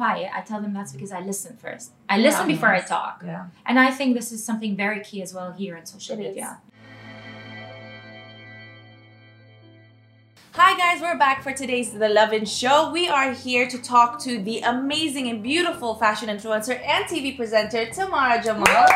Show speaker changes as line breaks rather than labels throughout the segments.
quiet, I tell them that's mm. because I listen first. I listen
Yeah.
before I talk.
Yeah.
And I think this is something very key as well here in social
It is.
media.
Hi guys, we're back for today's The Lovin' Show. We are here to talk to the amazing and beautiful fashion influencer and TV presenter Tamara Jamal.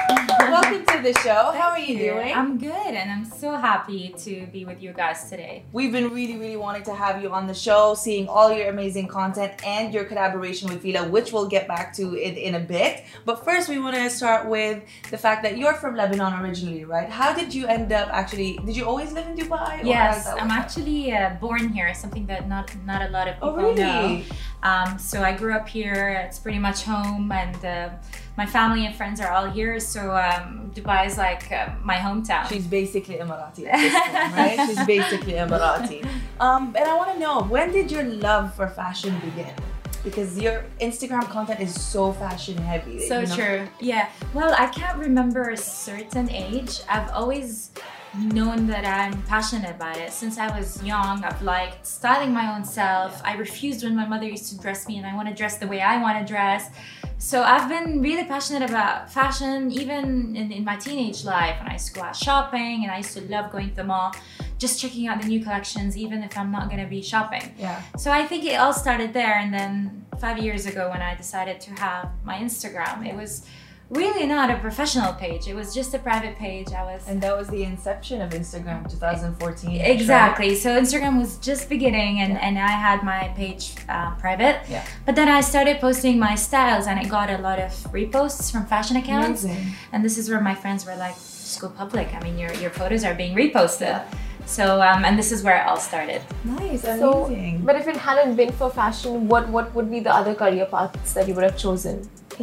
Welcome to the show. How are you doing?
I'm good, and I'm so happy to be with you guys today.
We've been really, really wanting to have you on the show, seeing all your amazing content and your collaboration with Fila, which we'll get back to in, in a bit. But first, we want to start with the fact that you're from Lebanon originally, right? How did you end up actually? Did you always live in Dubai? or how does
Yes, I'm actually uh, born here, something that not not a lot of people
Oh,
know. Um, so I grew up here. It's pretty much home, and uh, my family and friends are all here. So um, Dubai is like uh, my hometown.
She's basically Emirati at this point, right? She's basically Emirati. Um, and I want to know when did your love for fashion begin? Because your Instagram content is so fashion heavy.
So
you know?
true. Yeah. Well, I can't remember a certain age. I've always known that I'm passionate about it. Since I was young, I've liked styling my own self. I refused when my mother used to dress me and I want to dress the way I want to dress. So I've been really passionate about fashion even in, in my teenage life. when I used to go out shopping and I used to love going to the mall, just checking out the new collections, even if I'm not going to be shopping.
Yeah.
So I think it all started there, and then five years ago when I decided to have my Instagram, it was really not a professional page. It was just a private page. I was
And that was the inception of Instagram, 2014.
exactly. So Instagram was just beginning, and
Yeah.
and I had my page uh, private.
Yeah.
But then I started posting my styles, and it got a lot of reposts from fashion accounts.
Amazing.
And this is where my friends were like, "Just go public. I mean, your your photos are being reposted." So um, and this is where it all started.
Nice,
So,
amazing.
but if it hadn't been for fashion, what what would be the other career paths that you would have chosen?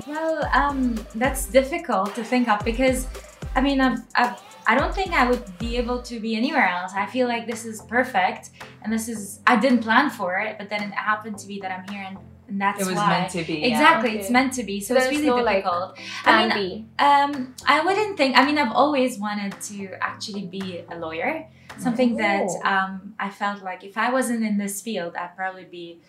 Well, um, that's difficult to think of because, I mean, I've, I've, I don't think I would be able to be anywhere else. I feel like this is perfect, and this is I didn't plan for it, but then it happened to be that I'm here, and, and that's
it was
why.
meant to be. yeah.
Exactly,
Okay.
it's meant to be. So
There's
it's really
no, like,
difficult. I mean,
B.
um, I wouldn't think. I mean, I've always wanted to actually be a lawyer. Something that
Oh.
um, I felt like if I wasn't in this field, I'd probably be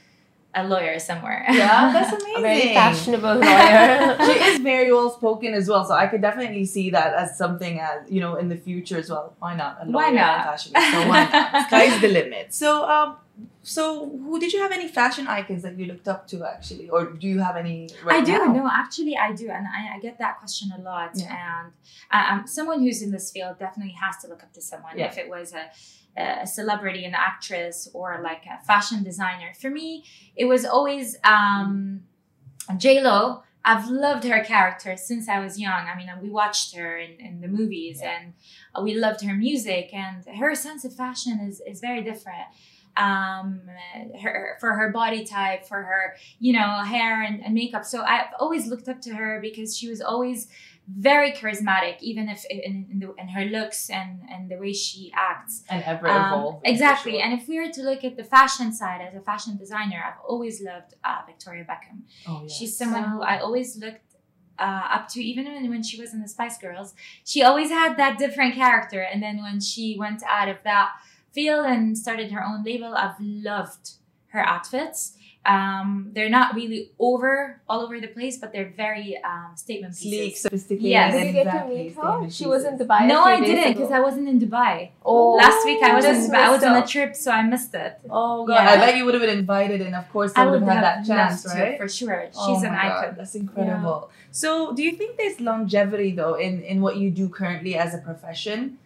a lawyer somewhere.
Yeah, that's amazing.
A very fashionable lawyer.
she is very well spoken as well, so I could definitely see that as something as you know in the future as well. Why not? A
Why not?
and fashionista, So why not? Sky's the limit. So um, so who did you have any fashion icons that you looked up to actually, or do you have any? Right
I do.
now?
No, actually, I do, and I, I get that question a lot.
Yeah.
And um, someone who's in this field definitely has to look up to someone.
Yeah.
If it was a, a celebrity, an actress, or like a fashion designer. For me, it was always um, J Lo. I've loved her character since I was young. I mean, we watched her in, in the movies,
Yeah.
and we loved her music, and her sense of fashion is is very different. Um, her for her body type, for her you know, hair and, and makeup. So I've always looked up to her because she was always very charismatic, even if in, in, the, in her looks and, and the way she acts.
and ever
Um,
evolved.
exactly. And if we were to look at the fashion side as a fashion designer, I've always loved uh, Victoria Beckham.
oh, yes.
She's someone who I always looked uh, up to, even when, when she was in the Spice Girls. She always had that different character. And then when she went out of that field and started her own label, I've loved her outfits. Um, they're not really over all over the place, but they're very um, statement
sleek,
pieces.
sophisticated.
Yes.
Did you get to meet her? She was in. Dubai.
No, I didn't because I wasn't in Dubai.
Oh,
Last week I was
just
in, I was on a trip, so I missed it.
Oh god.
Yeah.
I bet you would have been invited, and of course,
I
I would
would
have had that chance,
loved to,
right?
for sure. She's
Oh
an
my God,
icon.
That's incredible. So, do you think there's longevity though in in what you do currently as a profession?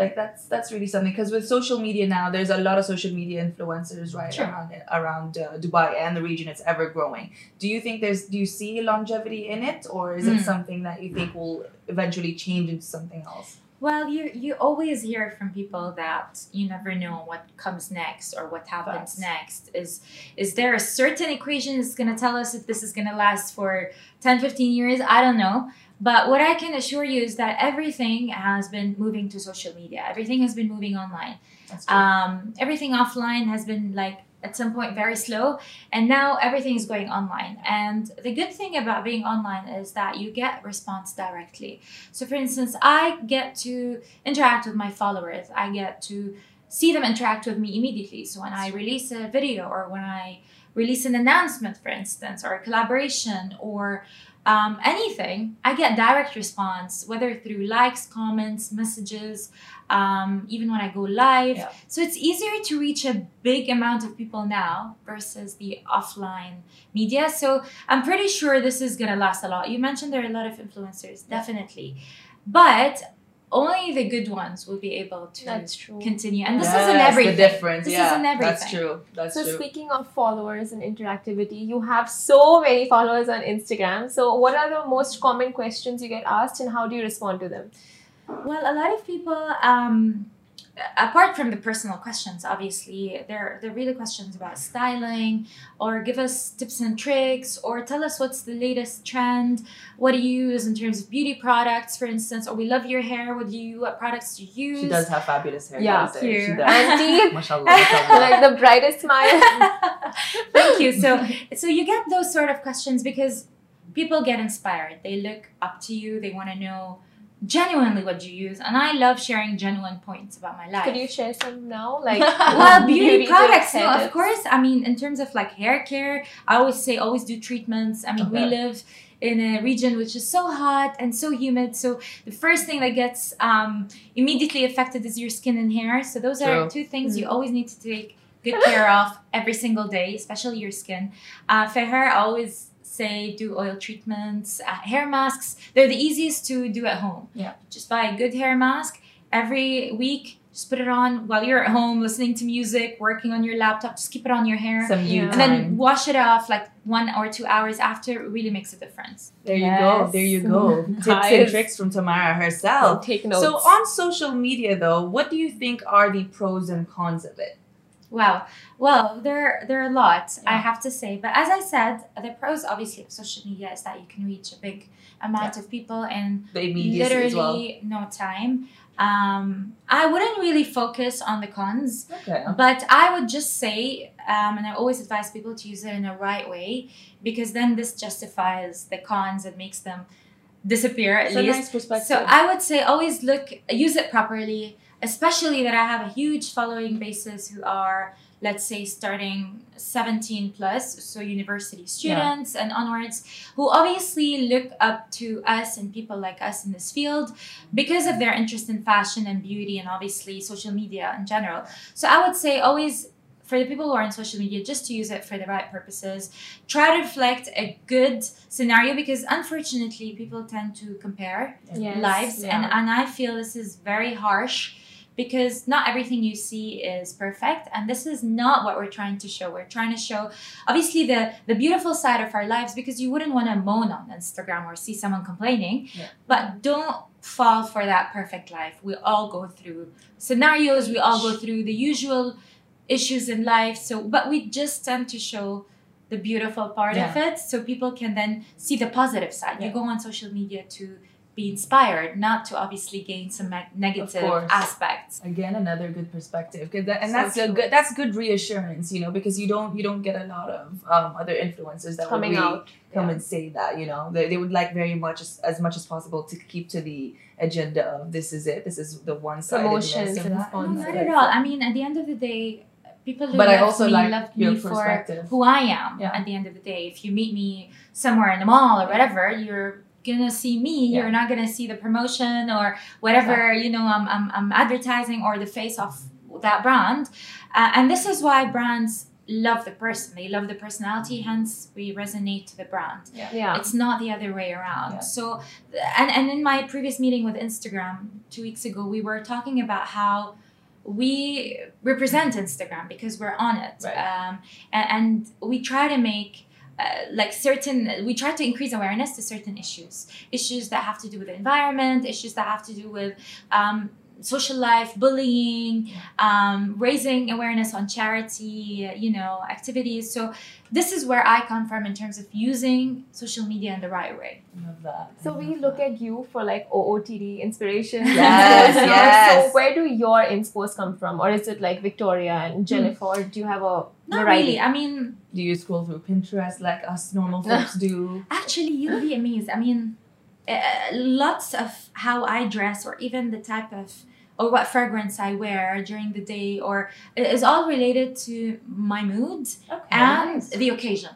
Like that's that's really something because with social media now, there's a lot of social media influencers right
Sure.
around around uh, Dubai and the region. It's ever growing. Do you think there's do you see longevity in it, or is it
Mm.
something that you think will eventually change into something else?
Well, you you always hear from people that you never know what comes next or what happens next. Is is there a certain equation that's going to tell us if this is going to last for 10, 15 years? I don't know. But what I can assure you is that everything has been moving to social media. Everything has been moving online.
That's true.
Um, everything offline has been like at some point very slow, and now everything is going online. And the good thing about being online is that you get response directly. So, for instance, I get to interact with my followers. I get to see them interact with me immediately. So when I release a video or when I release an announcement, for instance, or a collaboration or um, anything, I get direct response, whether through likes, comments, messages, um, even when I go live.
Yeah.
So it's easier to reach a big amount of people now versus the offline media. So I'm pretty sure this is going to last a lot. You mentioned there are a lot of influencers, definitely. But only the good ones will be able to
That's true.
continue. And this
Yes,
isn't everything.
The difference,
This
yeah,
isn't everything.
That's true. That's true.
So
true.
speaking of followers and interactivity, you have so many followers on Instagram. So what are the most common questions you get asked and how do you respond to them?
Well, a lot of people, um, apart from the personal questions, obviously, they're, they're really questions about styling or give us tips and tricks or tell us what's the latest trend. What do you use in terms of beauty products, for instance? Or we love your hair. What do you, what products do you use?
She does have fabulous hair.
Yeah,
gotta. She does.
Auntie,
Mashallah, mashallah.
like the brightest smile.
Thank you. So, so you get those sort of questions because people get inspired. They look up to you. They want to know genuinely what you use, and I love sharing genuine points about my life.
Could you share some now? Like
well, beauty,
tips,
products, no, of course. I mean, in terms of like hair care, I always say always do treatments. I mean, we live in a region which is so hot and so humid. So the first thing that gets um, immediately affected is your skin and hair. So those are two things you
Mhm.
always need to take good care of every single day, especially your skin. Uh, for hair, I always say do oil treatments, uh, hair masks. They're the easiest to do at home.
Yeah.
Just buy a good hair mask every week. Just put it on while you're at home listening to music, working on your laptop. Just keep it on your hair.
Some you
Yeah.
and then wash it off like one or two hours after. It really makes a difference.
There you go. There you go. Tips and tricks from Tamara herself.
Take notes.
So on social media though, what do you think are the pros and cons of it?
Wow. Well, there there are a lot, I have to say. But as I said, the pros obviously of social media is that you can reach a big amount of people in literally
well.
no time. Um, I wouldn't really focus on the cons,
Okay.
but I would just say, um, and I always advise people to use it in a right way because then this justifies the cons and makes them disappear at
It's
least.
nice.
So I would say always look, use it properly, especially that I have a huge following basis who are, let's say, starting 17 plus, so university students and onwards, who obviously look up to us and people like us in this field because of their interest in fashion and beauty and obviously social media in general. So I would say always for the people who are on social media, just to use it for the right purposes. Try to reflect a good scenario because unfortunately people tend to compare
Yes,
lives
yeah.
and, and I feel this is very harsh because not everything you see is perfect and this is not what we're trying to show. We're trying to show obviously the the beautiful side of our lives because you wouldn't want to moan on Instagram or see someone complaining.
Yeah.
But don't fall for that perfect life. We all go through scenarios, we all go through the usual issues in life. So but we just tend to show the beautiful part of it so people can then see the positive side. You go on social media to be inspired, not to obviously gain some negative aspects.
Again, another good perspective, that, and
So
that's a good that's good reassurance, you know, because you don't you don't get a lot of um, other influencers that
coming
would really
out.
come
Yeah.
and say that, you know, they, they would like very much as, as much as possible to keep to the agenda of this is it, this is the one side
Promotions
of
and
that.
No, not at all. I mean, at the end of the day, people who
But I
love
also
me
like
me for who I am.
Yeah.
At the end of the day, if you meet me somewhere in the mall or whatever, you're gonna see me.
Yeah.
You're not gonna see the promotion or whatever you know I'm, I'm, I'm advertising or the face of that brand. Uh, and this is why brands love the person. They love the personality. Hence, we resonate to the brand.
Yeah.
It's not the other way around.
Yeah.
So, and, and in my previous meeting with Instagram two weeks ago, we were talking about how we represent Instagram because we're on it.
Right.
Um, and, and we try to make uh, like certain, we try to increase awareness to certain issues. Issues that have to do with the environment, issues that have to do with um, social life, bullying, um, raising awareness on charity, you know, activities. So this is where I come from in terms of using social media in the right way.
Love that.
So
I
we look
that.
at you for like OOTD inspiration.
Yes, yes.
So where do your inspos come from, or is it like Victoria and Jennifer? Or do you have a
Not
variety?
really. I mean,
Do you scroll through Pinterest like us normal folks do?
actually, you'll be amazed. I mean, uh, lots of how I dress, or even the type of or what fragrance I wear during the day, or it is all related to my mood
Okay.
and the occasion.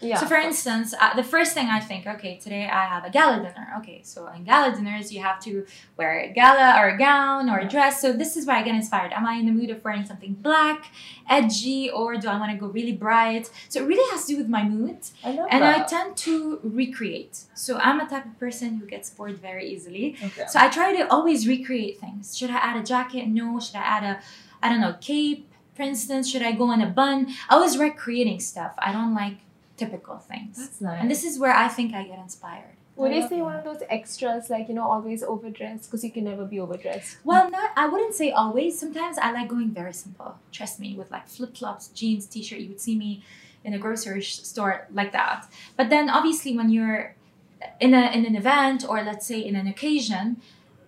Yeah.
So, for instance, uh, the first thing I think, okay, today I have a gala dinner. Okay, so in gala dinners, you have to wear a gala or a gown or a dress. So, this is where I get inspired. Am I in the mood of wearing something black, edgy, or do I want to go really bright? So, it really has to do with my mood.
I love
And I tend to recreate. So, I'm a type of person who gets bored very easily.
okay.
So I try to always recreate things. Should I add a jacket? No. Should I add a, I don't know, cape, for instance? Should I go in a bun? I was recreating stuff. I don't like typical things.
That's nice.
And this is where I think I get inspired.
Would
I
you say one of those extras, like you know, always overdressed because you can never be overdressed?
Well, not I wouldn't say always. Sometimes I like going very simple. Trust me, with like flip flops, jeans, t shirt. You would see me in a grocery sh- store like that. But then obviously when you're in a in an event or let's say in an occasion,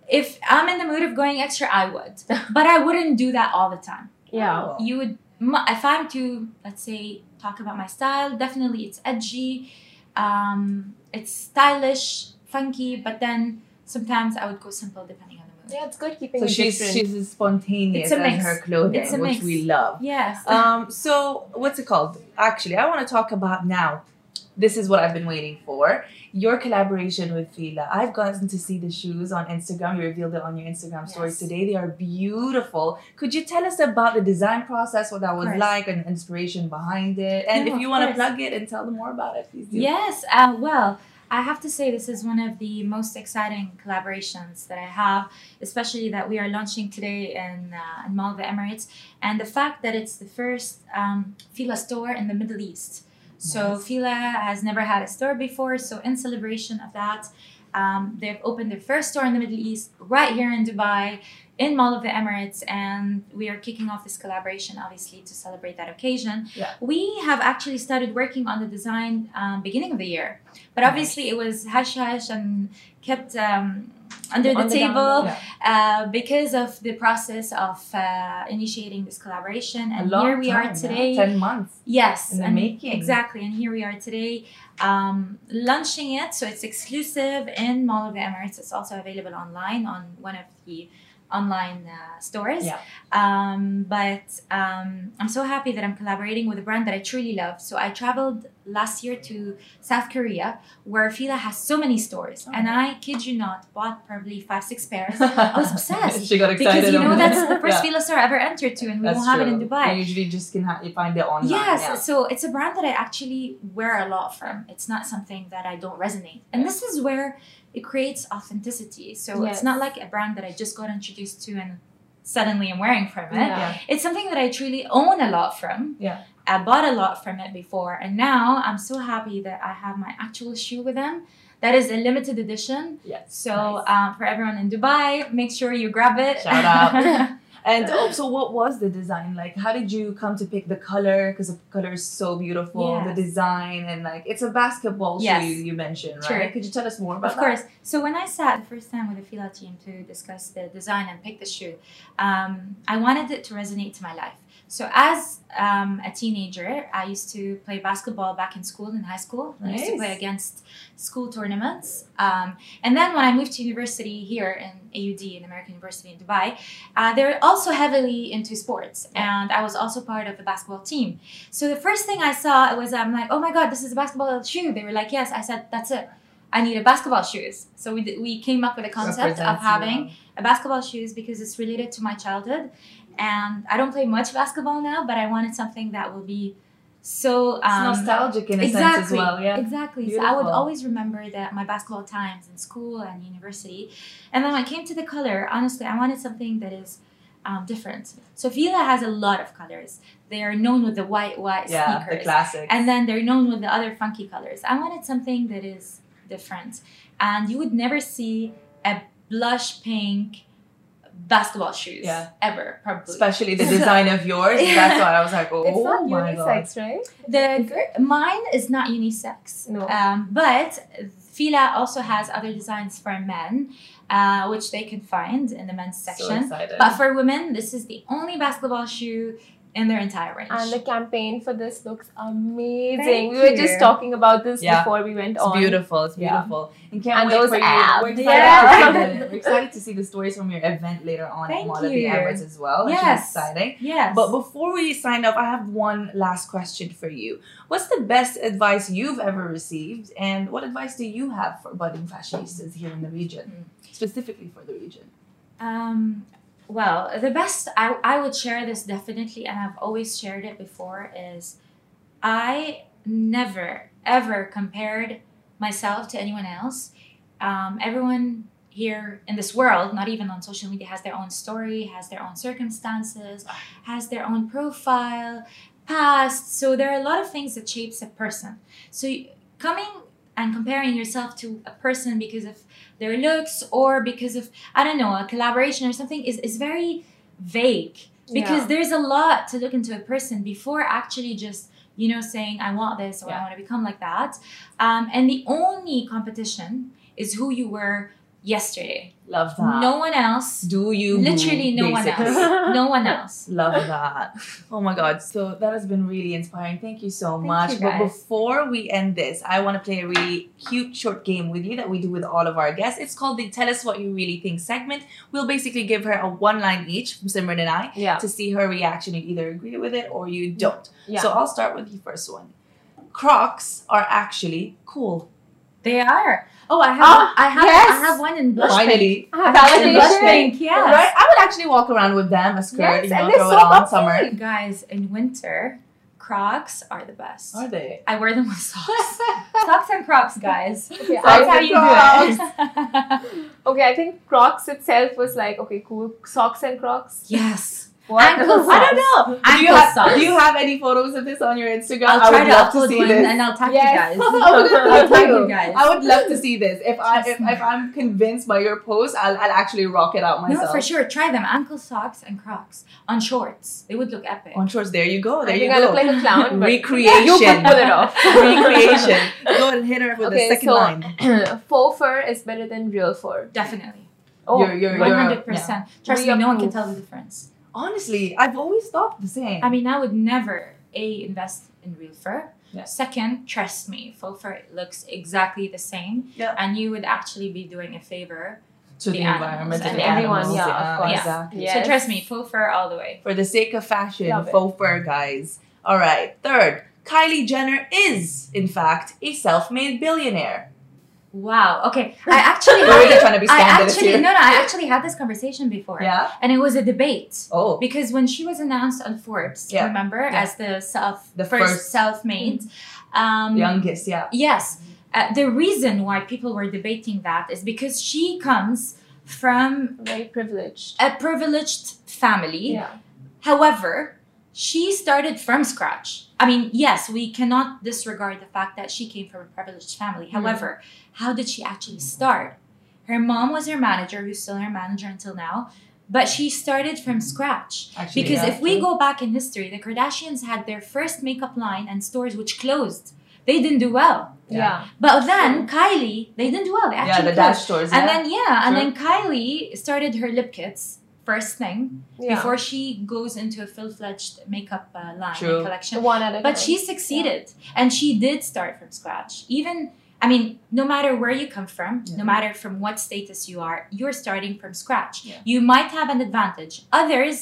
if I'm in the mood of going extra, I would. but I wouldn't do that all the time.
Yeah.
Oh.
You would m- if I'm to let's say talk about my style, definitely it's edgy, um, it's stylish, funky, but then sometimes I would go simple depending on the mood.
Yeah, it's good keeping
So
it
she's
different.
she's as spontaneous
It's a
as
mix.
her clothing,
It's a
which
mix.
we love.
Yes.
Um, so what's it called? Actually, I want to talk about now. This is what I've been waiting for. Your collaboration with Fila. I've gotten to see the shoes on Instagram. You revealed it on your Instagram stories
Yes.
today. They are beautiful. Could you tell us about the design process, what that was like, and inspiration behind it? And
No,
if you want to plug it and tell them more about it, please do.
Yes, uh, well, I have to say this is one of the most exciting collaborations that I have, especially that we are launching today in, uh, in Mall of the Emirates, and the fact that it's the first um, Fila store in the Middle East. So
Nice.
Fila has never had a store before, so in celebration of that, um, they've opened their first store in the Middle East right here in Dubai, in Mall of the Emirates, and we are kicking off this collaboration obviously to celebrate that occasion.
Yeah.
We have actually started working on the design um, beginning of the year, but obviously it was hush hush and kept um, under the
the
table.
Yeah.
uh, because of the process of uh, initiating this collaboration.
A
And
long
here we are
time, yeah.
today.
Ten months.
Yes,
in the
and
making.
exactly. And here we are today, um, launching it. So it's exclusive in Mall of the Emirates. It's also available online on one of the online uh, stores.
Yeah.
Um, but um, I'm so happy that I'm collaborating with a brand that I truly love. So I traveled last year to South Korea, where Fila has so many stores,
Oh.
and I kid you not, bought probably five, six pairs. I was obsessed.
she got excited.
Because you know that's the first
Yeah.
Fila store I ever entered to, and we
That's
won't have it in. Dubai.
You usually just can ha- you find it online.
Yes,
yeah.
so it's a brand that I actually wear a lot from. It's not something that I don't resonate. And this is where it creates authenticity. So
Yes.
it's not like a brand that I just got introduced to and suddenly I'm wearing from it.
Yeah.
It's something that I truly own a lot from.
Yeah.
I bought a lot from it before, and now I'm so happy that I have my actual shoe with them. That is a limited edition.
Yes.
So
Nice.
um, for everyone in Dubai, make sure you grab it.
Shout out. And also, what was the design like? How did you come to pick the color? Because the color is so beautiful. The design and like it's a basketball
Yes.
shoe you, you mentioned, right? Could you tell us more about
Of course. So when I sat the first time with the Fila team to discuss the design and pick the shoe, um, I wanted it to resonate to my life. So as um, a teenager, I used to play basketball back in school, in high school. I used to play against school tournaments. Um, and then when I moved to university here in AUD, in American University in Dubai, uh, they're also heavily into sports. And I was also part of the basketball team. So the first thing I saw was I'm like, oh my god, this is a basketball shoe. They were like, yes. I said, that's it. I need a basketball shoes. So we, d- we came up with a concept of having a basketball shoes because it's related to my childhood. And I don't play much basketball now, but I wanted something that will be so
It's
um,
nostalgic in a
exactly,
sense as well, yeah.
Exactly. So I would always remember that my basketball times in school and university. And then when I came to the color, honestly, I wanted something that is um, different. So Fila has a lot of colors. They are known with the white, white
Yeah, the
sneakers.
classic.
And then they're known with the other funky colors. I wanted something that is different. And you would never see a blush pink basketball shoes
Yeah.
ever, probably.
Especially the design of yours. That's why I was like, oh
It's not
my god.
unisex, right?
The
Is
mine is not unisex.
No.
Um, but Fila also has other designs for men, uh, which they can find in the men's
So
section.
excited.
but for women, this is the only basketball shoe in their entire range.
And the campaign for this looks amazing.
Thank
we were
you.
just talking about this
Yeah.
before we went
It's
on.
It's beautiful. It's
Yeah.
beautiful. And can't
And
wait
those
for you. We're excited,
Yeah.
we're excited to see the stories from your event later on
Thank
at Mall of the. Emirates as well. Which
Yes.
is exciting.
yes.
But before we sign up, I have one last question for you. What's the best advice you've ever received, and what advice do you have for budding fashionistas here in the region, specifically for the region?
Um, well, the best I, I would share this definitely, and I've always shared it before, is I never ever compared myself to anyone else. Um, everyone here in this world, not even on social media, has their own story, has their own circumstances, has their own profile, past. So there are a lot of things that shapes a person. So coming and comparing yourself to a person because of their looks or because of I don't know a collaboration or something is is very vague because
Yeah.
there's a lot to look into a person before actually just you know saying I want this or I want to become like that. Um, and the only competition is who you were yesterday.
Love that.
No one else.
Do you?
Literally no one else. No one else.
Love that. Oh my God. So that has been really inspiring. Thank you so
Thank
much.
you,
but before we end this, I want to play a really cute short game with you that we do with all of our guests. It's called the Tell Us What You Really Think segment. We'll basically give her a one line each from Simran and I
Yeah.
to see her reaction. You either agree with it or you don't.
Yeah.
So I'll start with the first one. Crocs are actually cool.
They are. Oh, I have.
Ah,
I have.
yes.
I have one in blush pink.
Finally.
In blush pink. Yes.
Right? I would actually walk around with them, a skirt,
Yes,
you know,
and they're
throw
so
it on
comfy.
summer.
Guys, in winter, Crocs are the best.
Are they?
I wear them with socks. socks and Crocs, guys.
Okay,
That's
I,
how you
Crocs.
do it.
okay, I think Crocs itself was like, okay, cool. Socks and Crocs.
yes.
What?
Ankle
I don't know. Do you,
Ankle
have,
socks.
do you have any photos of this on your Instagram?
I'll
I
try
would
to
love to see
one
this.
and I'll tag
Yes.
you guys.
I'll
I'll tag you
you.
guys.
I would love to see this. If I if, if I'm convinced by your post, I'll, I'll actually rock it out myself.
No, for sure. Try them. Ankle socks and Crocs on shorts. They would look epic.
On shorts, there you go. There
I
you
think
go.
I look like a clown,
Recreation.
you could pull it off.
Recreation. Go and hit her with
Okay,
the second
so-
line.
Faux fur is better than real fur.
Definitely.
Oh,
You're- you're-
One
you're-
hundred percent. Trust me, no one can tell the difference.
Honestly, I've always thought the same.
I mean, I would never a invest in real fur.
Yeah.
Second, trust me, faux fur looks exactly the same,
Yeah.
and you would actually be doing a favor.
to the,
the
environment
and
and the
everyone,
animals.
yeah, of course.
exactly.
Yeah.
So trust me, faux fur all the way.
For the sake of fashion,
Love
faux fur, guys. All right. Third, Kylie Jenner is, in fact, a self-made billionaire.
Wow. Okay, I actually,
We're
had,
trying to be
I actually,
here.
no, no, I actually had this conversation before,
Yeah.
and it was a debate.
Oh.
Because when she was announced on Forbes,
Yeah.
remember,
Yeah.
as the self
The
first,
first-
self-made, um,
Youngest, yeah.
Yes. Uh, the reason why people were debating that is because she comes from
Very privileged.
a privileged family.
Yeah.
However, she started from scratch. I mean, yes, we cannot disregard the fact that she came from a privileged family.
Mm.
However, how did she actually start? Her mom was her manager, who's still her manager until now, but she started from scratch.
Actually,
Because
yeah,
if we go back in history, the Kardashians had their first makeup line and stores which closed. They didn't do well.
Yeah.
Yeah.
But then Kylie, they didn't do well. They
yeah, the
closed.
dash stores.
And
yeah.
then yeah, and then Kylie started her lip kits first thing
Yeah.
before she goes into a full-fledged makeup uh, line
True.
and collection.
one at a
But
time.
she succeeded, and she did start from scratch. Even I mean, no matter where you come from,
Yeah.
no matter from what status you are, you're starting from scratch.
Yeah.
You might have an advantage. Others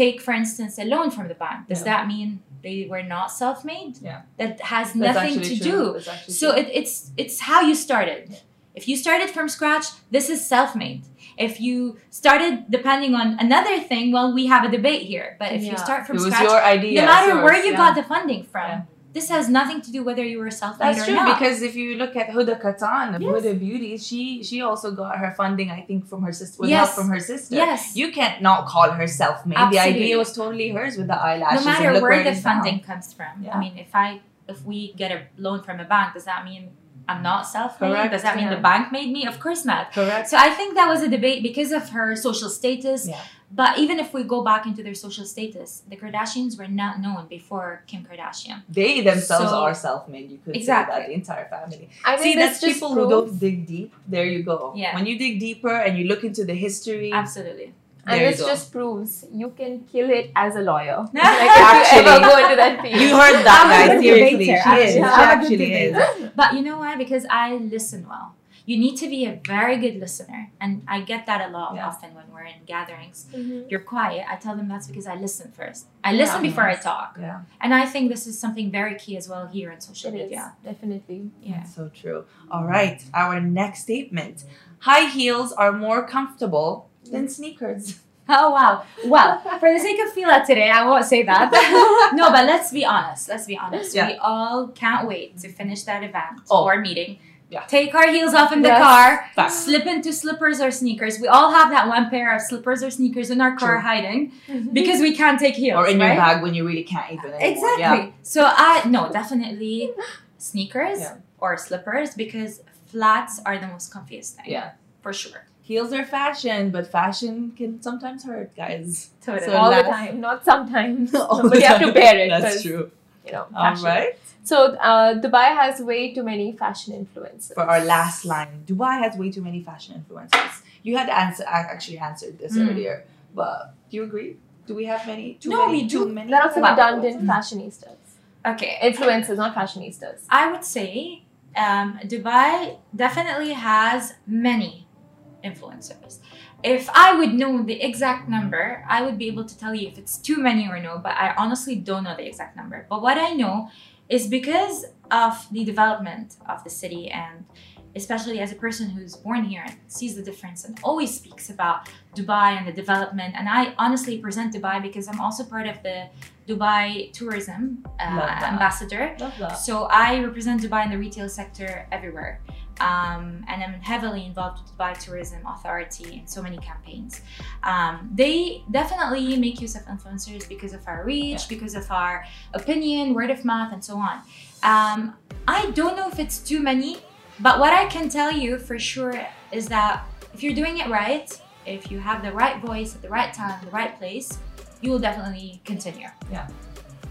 take, for instance, a loan from the bank. Does
Yeah.
that mean they were not self-made?
Yeah.
That has
That's
nothing to
true.
do. So it, it's it's how you started.
Yeah.
If you started from scratch, this is self-made. If you started depending on another thing, well, we have a debate here. But if you start from
it was
scratch,
your idea.
no matter
it's
where you
yeah.
got the funding from,
Yeah.
this has nothing to do whether you were self-made
That's
or
true
not.
because if you look at Huda Kattan of
Yes.
Huda Beauty, she she also got her funding, I think, from her sister. With
Yes.
help from her sister.
yes,
You can't not call her self-made. The
Absolutely.
idea was totally hers with the eyelashes.
no
and
matter
look
where
it
the
is now.
funding comes from.
Yeah.
I mean, if I if we get a loan from a bank, does that mean I'm not self-made?
Correct,
Does that mean
yeah.
the bank made me? Of course not.
Correct.
So I think that was a debate because of her social status.
Yeah.
But even if we go back into their social status, the Kardashians were not known before Kim Kardashian.
They themselves
So-
are self-made. You could
Exactly.
say that the entire family.
I
See,
think
that's
this just
people who
proves-
don't dig deep. There you go.
Yeah.
When you dig deeper and you look into the history,
Absolutely.
And
There you
this
go.
just proves you can kill it as a lawyer. like
Actually.
if you ever go into that field.
You heard that,
I'm
guys. Seriously, she is. She
I'm a good
actually is.
But you know why? Because I listen well. You need to be a very good listener. And I get that a lot
Yeah.
often when we're in gatherings.
Mhm.
You're quiet. I tell them that's because I listen first. I listen
Yeah.
before I talk.
Yeah,
And I think this is something very key as well here in social
It is,
media.
definitely.
Yeah.
that's so true. All right, our next statement: High heels are more comfortable than sneakers.
Oh wow. Well, for the sake of Fila today, I won't say that. no, but let's be honest. Let's be honest.
Yeah.
We all can't wait to finish that event
Oh.
or meeting.
Yeah.
Take our heels off in the
Yes.
car,
Facts.
slip into slippers or sneakers. We all have that one pair of slippers or sneakers in our car
True.
hiding mm-hmm. because we can't take heels.
Or in your
right?
bag when you really can't even. anymore.
Exactly.
Yeah.
So I no, definitely sneakers
Yeah.
or slippers because flats are the most comfiest thing.
Yeah.
For sure.
Heels are fashion, but fashion can sometimes hurt, guys.
Totally.
So
All the time, not sometimes.
All
but
the
you have to
time.
bear it.
That's true.
You know,
All
fashion.
right.
So uh, Dubai has way too many fashion influencers.
For our last line, Dubai has way too many fashion influencers. You had answer, I actually answered this
Mm.
earlier, but do you agree? Do we have many? Too
No,
many,
we
too
do.
many.
There are also
Wow.
redundant fashionistas.
Okay.
Influencers, not fashionistas.
I would say um, Dubai definitely has many influencers. If I would know the exact number, I would be able to tell you if it's too many or no, but I honestly don't know the exact number. But what I know is because of the development of the city and especially as a person who's born here and sees the difference and always speaks about Dubai and the development. And I honestly present Dubai because I'm also part of the Dubai tourism uh, ambassador.
Love that.
So I represent Dubai in the retail sector everywhere. Um, and I'm heavily involved with the Dubai Tourism Authority in so many campaigns. Um, they definitely make use of influencers because of our reach, because of our opinion, word of mouth, and so on. Um, I don't know if it's too many, but what I can tell you for sure is that if you're doing it right, if you have the right voice at the right time, the right place, you will definitely continue.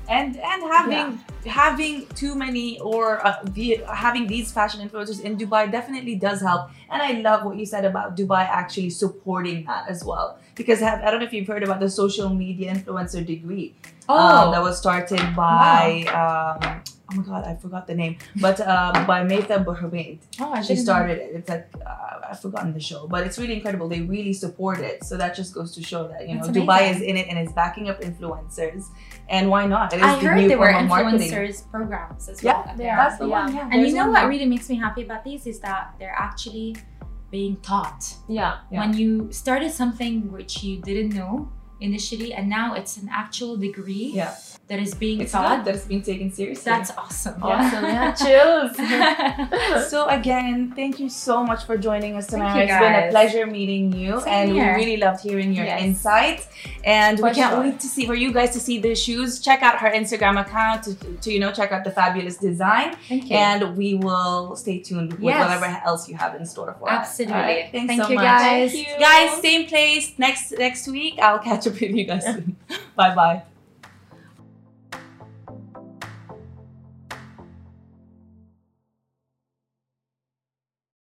And and having having too many or uh, the, having these fashion influencers in Dubai definitely does help. And I love what you said about Dubai actually supporting that as well. Because have, I don't know if you've heard about the social media influencer degree um, that was started by um, oh my god I forgot the name, but um, by Metha Burhamid.
oh, I
She
didn't know.
started it. It's like uh, I've forgotten the show, but it's really incredible. They really support it, so that just goes to show that you know
That's
Dubai
amazing.
is in it and is backing up influencers, and why not? It is
I
the
heard
new
there were
form of marketing.
influencers programs as
Yeah,
well. that
they
they're-
That's the
Yeah.
one. Yeah,
And you know what
more.
really makes me happy about these is that they're actually being taught.
Yeah.
Yeah.
When you started something which you didn't know initially, and now it's an actual degree
Yeah,
that is being
it's
taught.
good that it's being taken seriously.
That's awesome.
Awesome. Yeah. Chills.
so again, thank you so much for joining us
Thank
tonight.
you,
It's been a pleasure meeting you,
Same
and
here.
we really loved hearing your
Yes.
insights. And we can't
sure.
wait to see for you guys to see the shoes. Check out her Instagram account to, to you know check out the fabulous design,
Thank you.
and we will stay tuned with
Yes.
whatever else you have in store for us.
Absolutely.
All right, thanks
Thank
so
you,
much.
guys.
Thank you.
Guys, same place next next week. I'll catch up with you guys soon. bye bye.